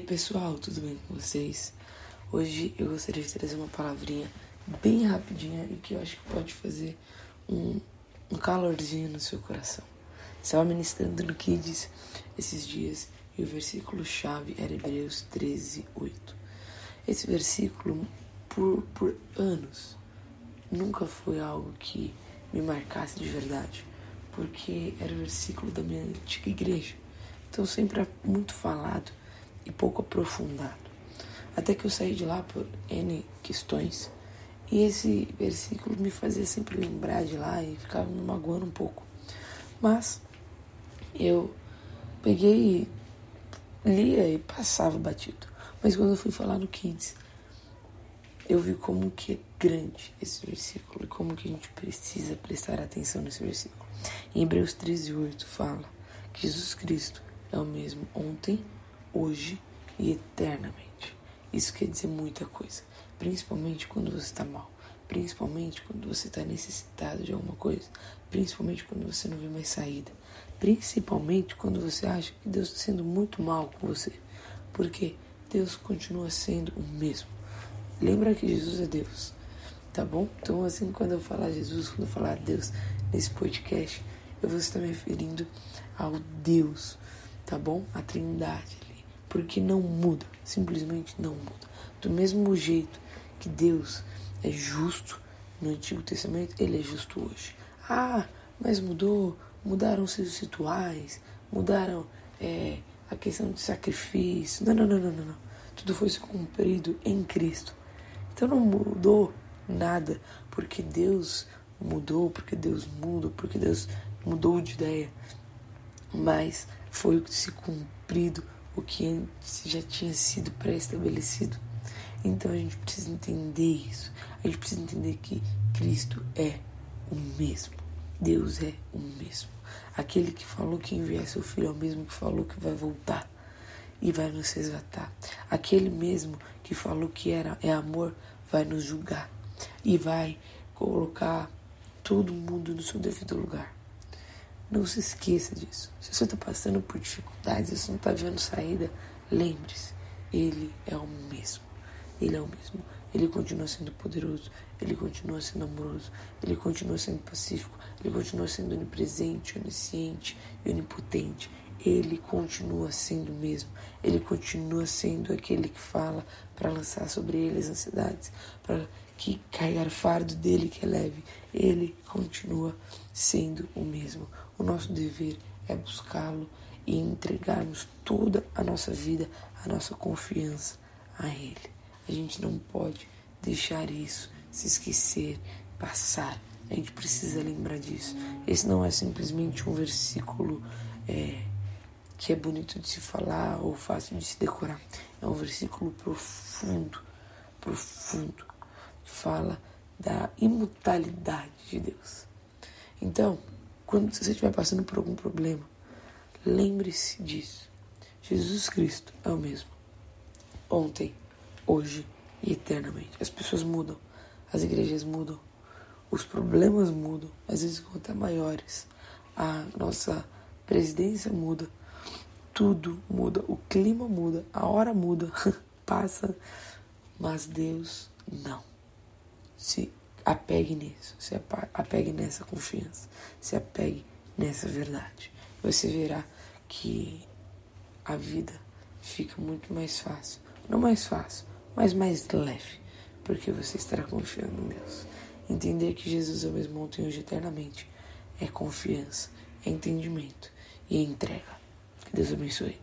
Aí pessoal, tudo bem com vocês? Hoje eu gostaria de trazer uma palavrinha bem rapidinha e que eu acho que pode fazer um, um calorzinho no seu coração. Estava ministrando no Kids esses dias e o versículo chave era Hebreus 13, 8. Esse versículo, por, por anos, nunca foi algo que me marcasse de verdade, porque era o versículo da minha antiga igreja. Então sempre é muito falado e pouco aprofundado. Até que eu saí de lá por N questões e esse versículo me fazia sempre lembrar de lá e ficava me magoando um pouco. Mas eu peguei, lia e passava batido. Mas quando eu fui falar no Kids, eu vi como que é grande esse versículo e como que a gente precisa prestar atenção nesse versículo. Em Hebreus 13, 8 fala que Jesus Cristo é o mesmo ontem, hoje e eternamente. Isso quer dizer muita coisa, principalmente quando você está mal, principalmente quando você está necessitado de alguma coisa, principalmente quando você não vê mais saída, principalmente quando você acha que Deus está sendo muito mal com você, porque Deus continua sendo o mesmo. Lembra que Jesus é Deus, tá bom? Então, assim, quando eu falar Jesus, quando eu falar Deus nesse podcast, eu vou estar me referindo ao Deus, tá bom? A Trindade porque não muda, simplesmente não muda. Do mesmo jeito que Deus é justo no Antigo Testamento, ele é justo hoje. Ah, mas mudou, mudaram-se os rituais, mudaram é, a questão de sacrifício. Não, não, não, não, não. Tudo foi cumprido em Cristo. Então não mudou nada, porque Deus mudou, porque Deus muda, porque Deus mudou de ideia. Mas foi se cumprido o que antes já tinha sido pré-estabelecido. Então a gente precisa entender isso. A gente precisa entender que Cristo é o mesmo. Deus é o mesmo. Aquele que falou que enviar seu filho é o mesmo que falou que vai voltar e vai nos resgatar. Aquele mesmo que falou que era é amor vai nos julgar e vai colocar todo mundo no seu devido lugar. Não se esqueça disso. Se você está passando por dificuldades, se você não está vendo saída, lembre-se, Ele é o mesmo. Ele é o mesmo. Ele continua sendo poderoso, ele continua sendo amoroso, ele continua sendo pacífico, ele continua sendo onipresente, onisciente e onipotente. Ele continua sendo o mesmo. Ele continua sendo aquele que fala para lançar sobre ele as ansiedades, para que carregar o fardo dele que é leve. Ele continua sendo o mesmo. O nosso dever é buscá-lo e entregarmos toda a nossa vida, a nossa confiança a Ele. A gente não pode deixar isso se esquecer, passar. A gente precisa lembrar disso. Esse não é simplesmente um versículo é, que é bonito de se falar ou fácil de se decorar. É um versículo profundo, profundo, fala da imutabilidade de Deus. Então, quando você estiver passando por algum problema, lembre-se disso. Jesus Cristo é o mesmo. Ontem, hoje e eternamente. As pessoas mudam, as igrejas mudam, os problemas mudam, às vezes ficam até maiores. A nossa presidência muda, tudo muda, o clima muda, a hora muda, passa, mas Deus não. Se apegue nisso, se apegue nessa confiança, se apegue nessa verdade. Você verá que a vida fica muito mais fácil. Não mais fácil, mas mais leve, porque você estará confiando em Deus. Entender que Jesus é o mesmo ontem e hoje eternamente é confiança, é entendimento e é entrega. Que Deus abençoe.